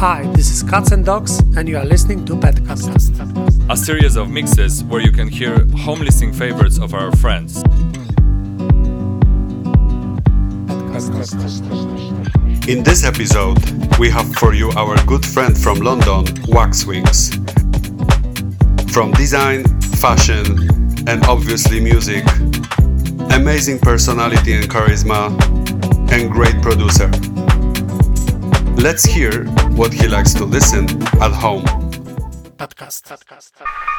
Hi, this is Catz 'n Dogz, and you are listening to Petcast. A series of mixes where you can hear home listening favorites of our friends. In this episode, we have for you our good friend from London, Waxwings. From design, fashion, and obviously music, amazing personality and charisma, and great producer. Let's hear what he likes to listen at home. Podcast. secret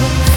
love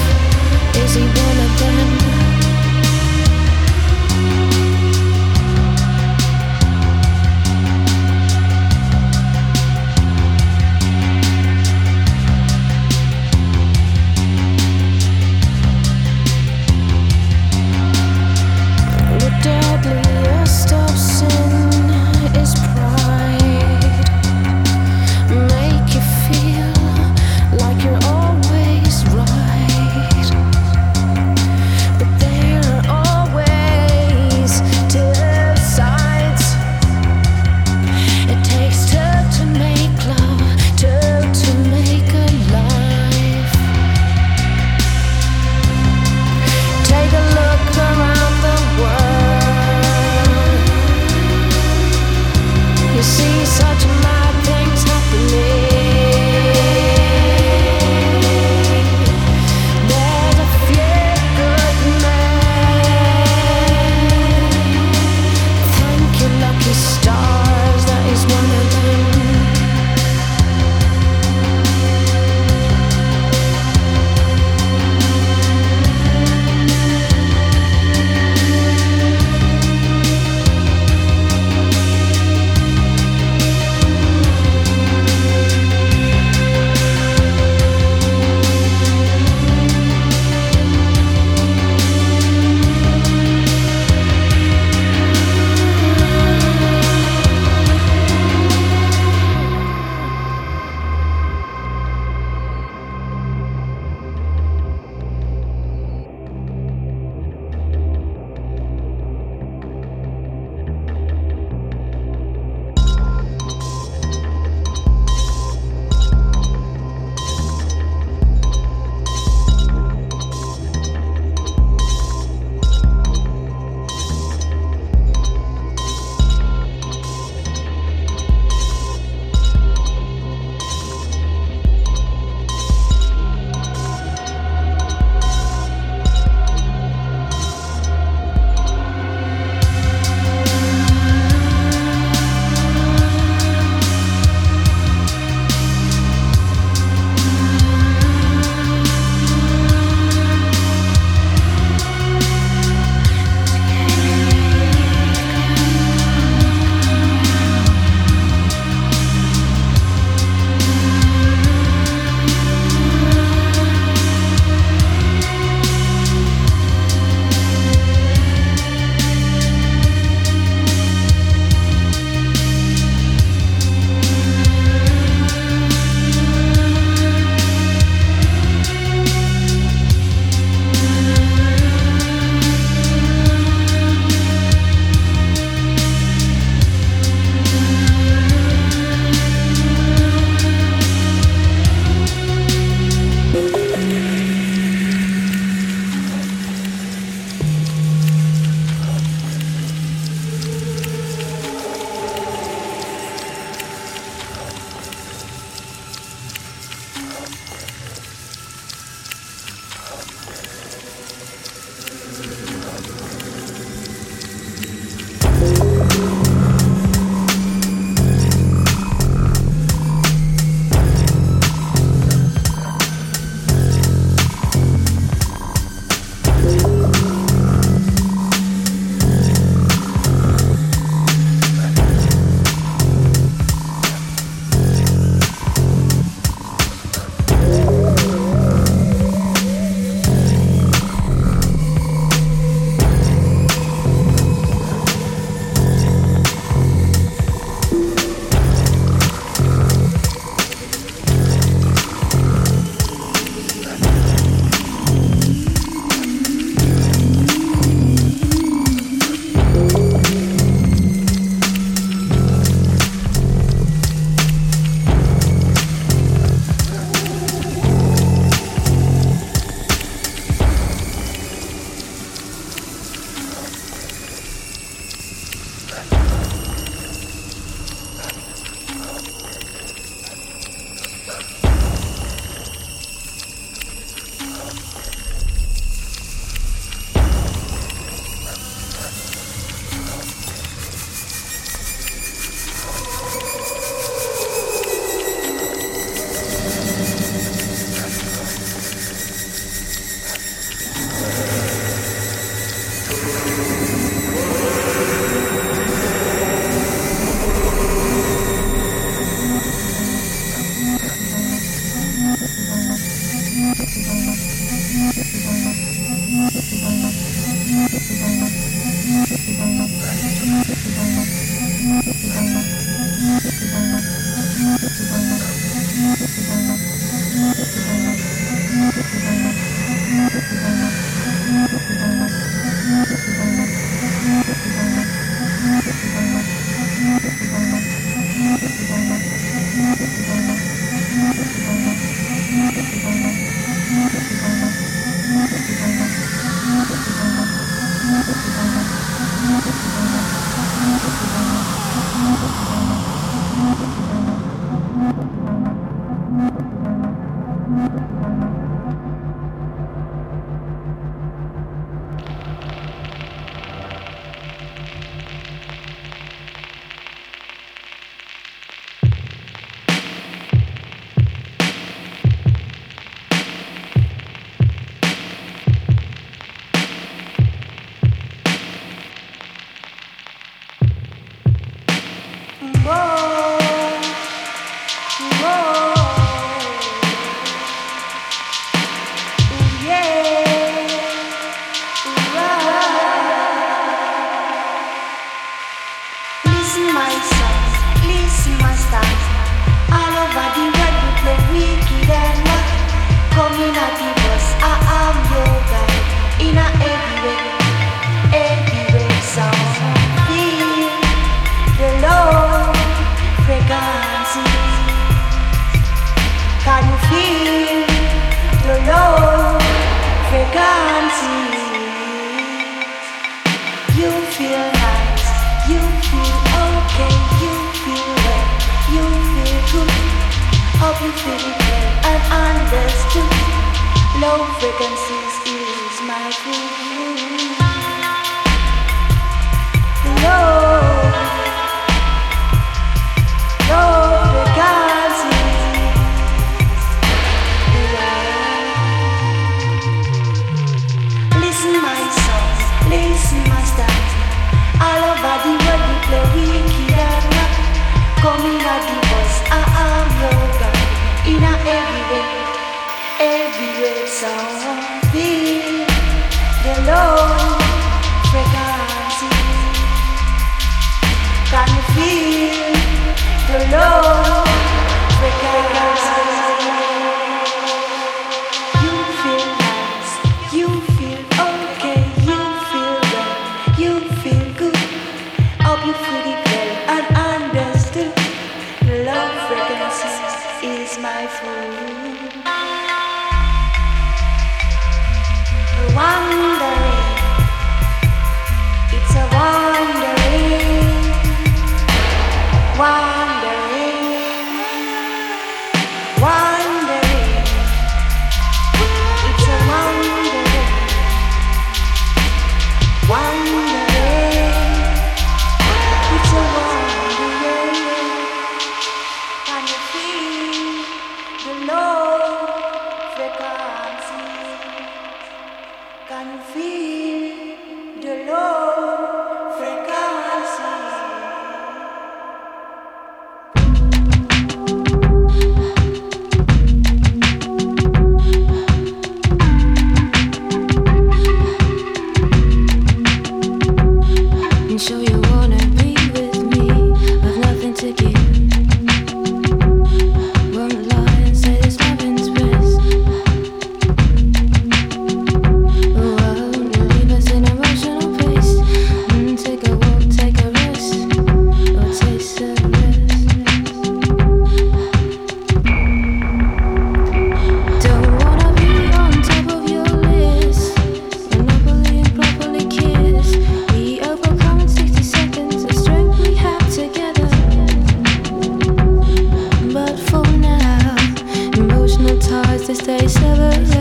to stay severed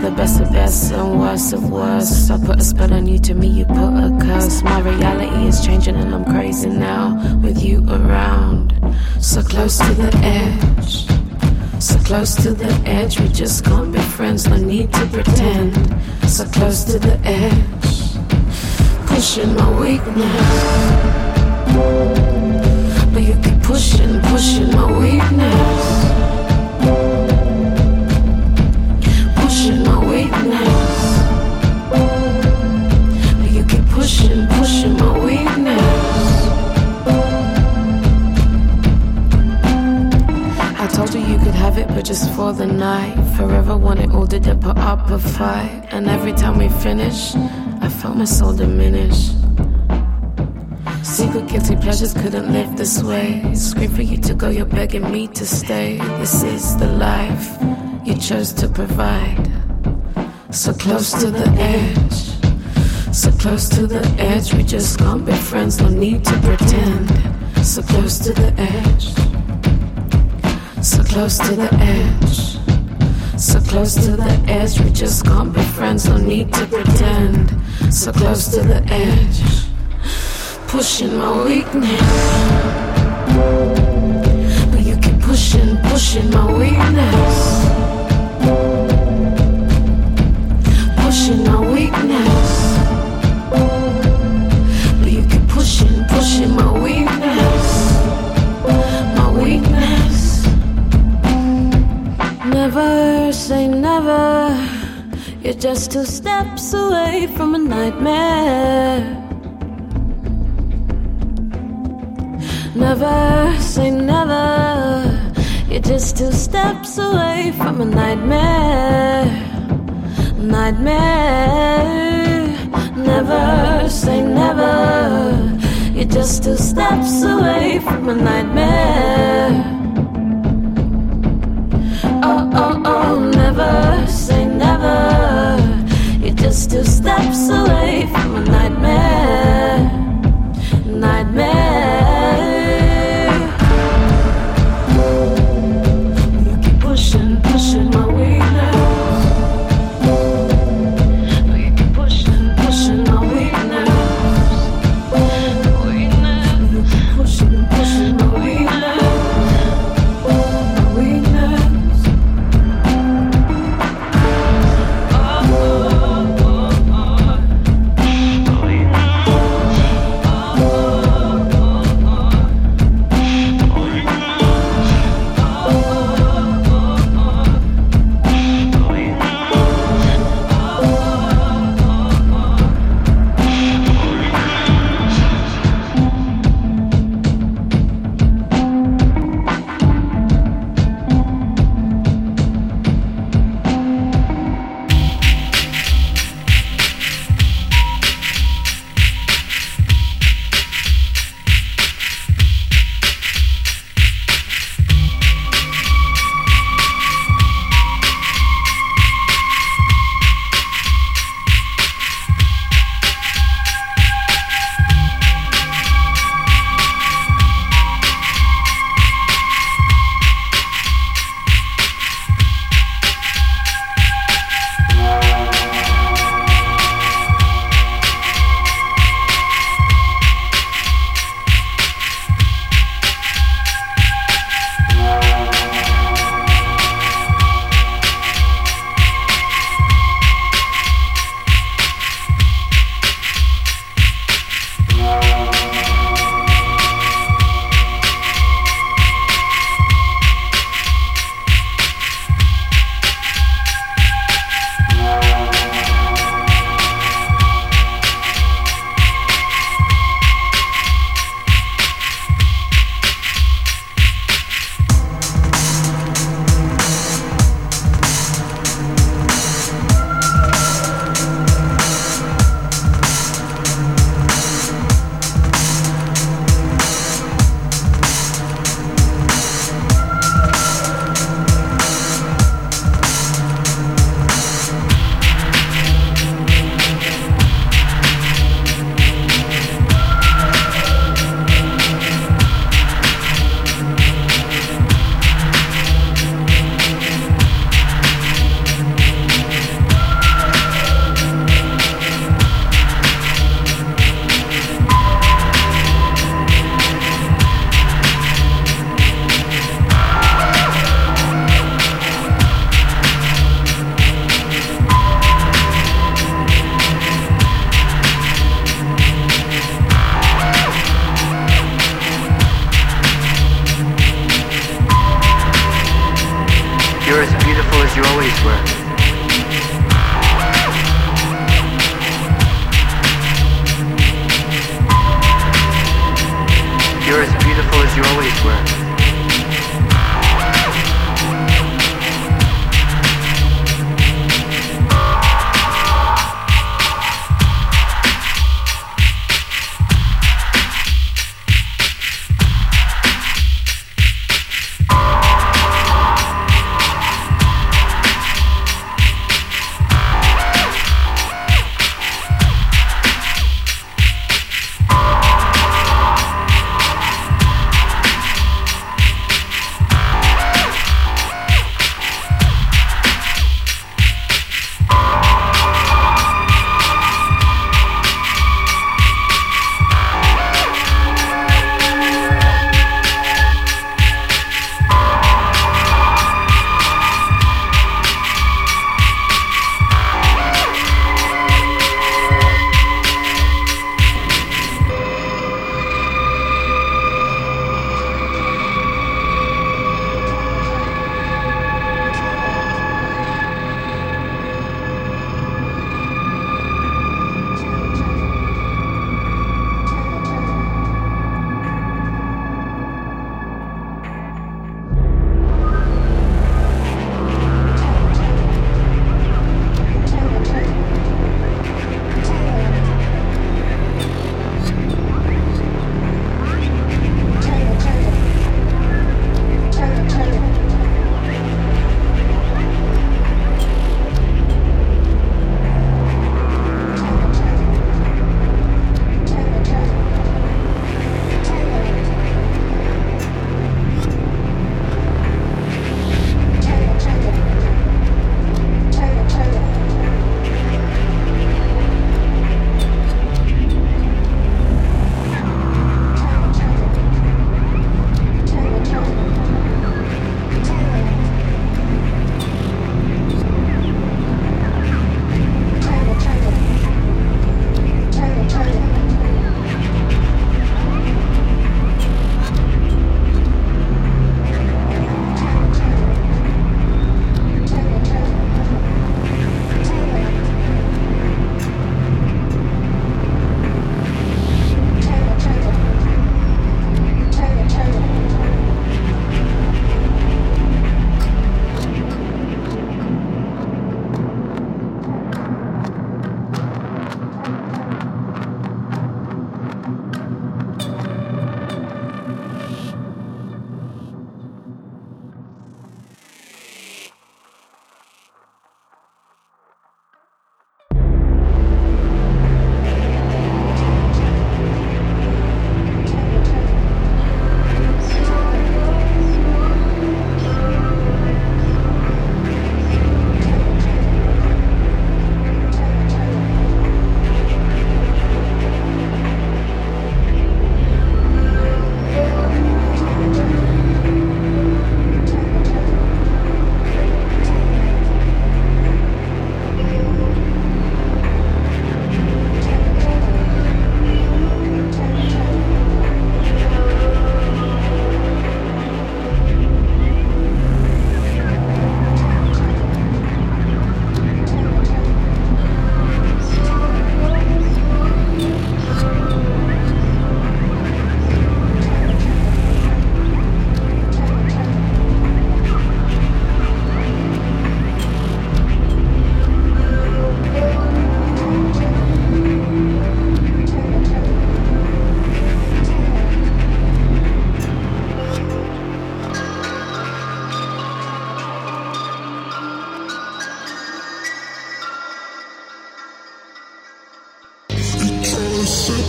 The best of best and worst of worst. I put a spell on you, to me you put a curse. My reality is changing and I'm crazy now with you around. So close to the edge. So close to the edge, we just can't be friends, no need to pretend. So close to the edge, pushing my weakness. But you keep pushing, pushing my weakness. And push me away now I told you you could have it but just for the night forever want it all the deeper up a fire and every time we finish, I felt my soul diminish. Secret guilty pleasures couldn't live this way. Scream for you to go, you're begging me to stay. This is the life you chose to provide. So close to the edge. So close to the edge, we just can't be friends, no need to pretend. So close to the edge. So close to the edge. So close to the edge, we just can't be friends, no need to pretend. So close to the edge, pushing my weakness. But you keep pushing, pushing my weakness. Pushing my weakness. But you keep pushing, pushing my weakness. My weakness. Never say never. You're just two steps away from a nightmare. Never say never. You're just two steps away from a nightmare. Nightmare. Never say never. You're just two steps away from a nightmare. Oh, oh, oh, never say never. You're just two steps away from a nightmare. Nightmare.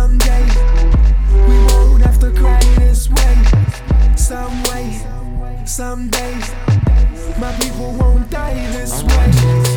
someday we won't have to cry this way. Some way, someday my people won't die this way.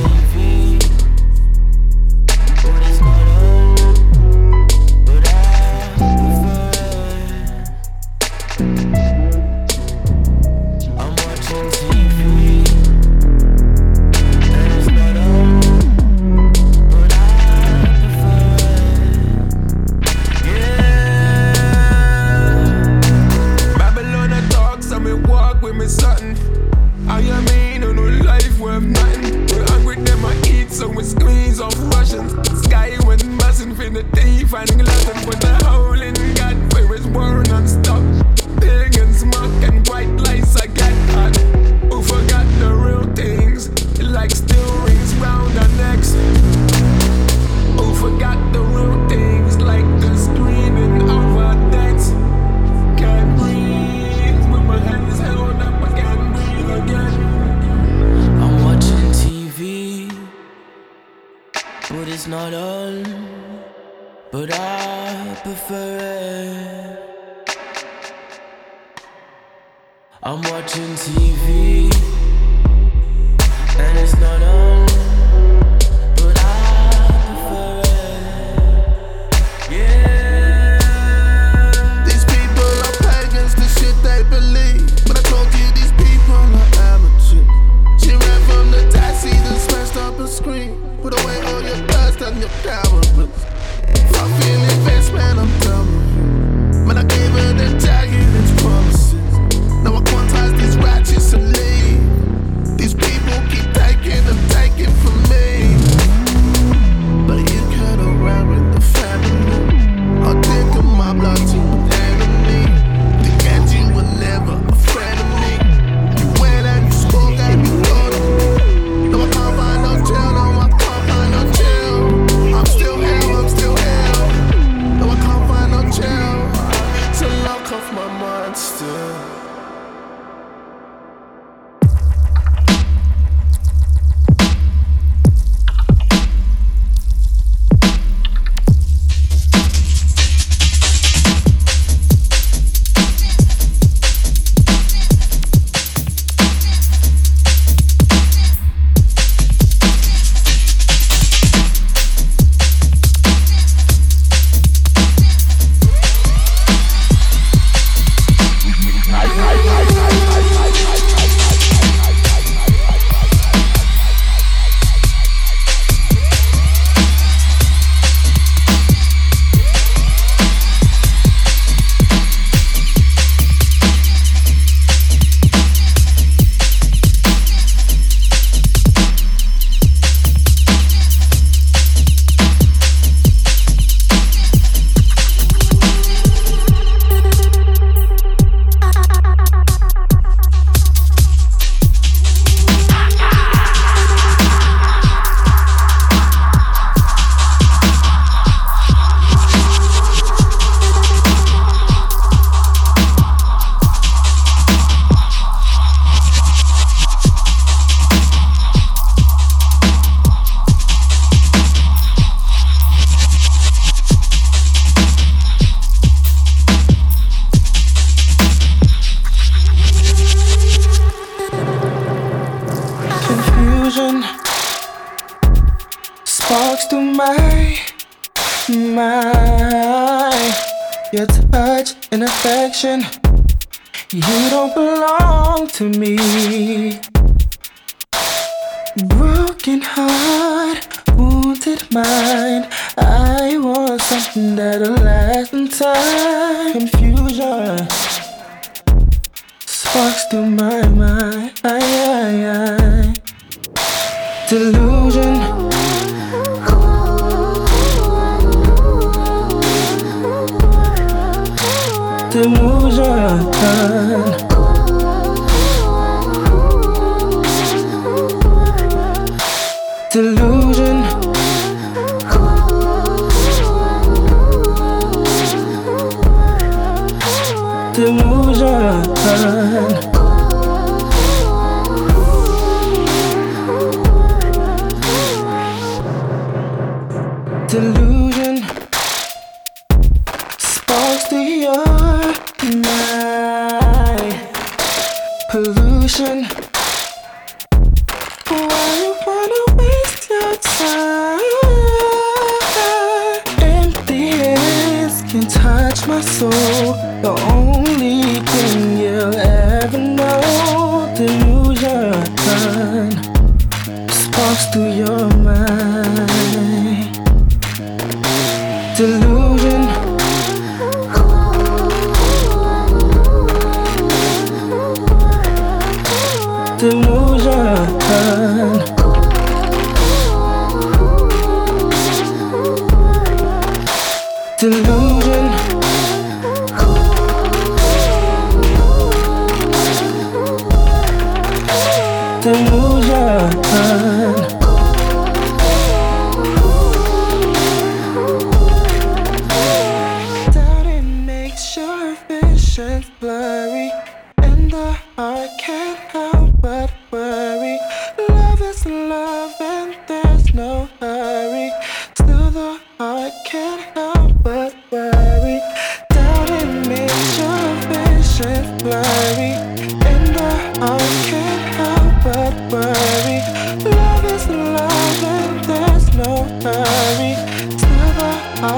The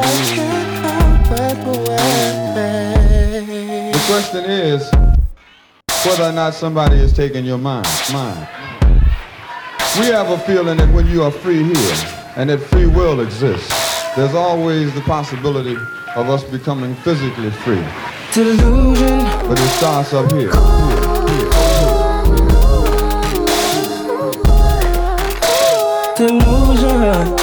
question is whether or not somebody is taking your mind. mind. We have a feeling that when you are free here and that free will exists, there's always the possibility of us becoming physically free. Delusion. But it starts up here. Delusion.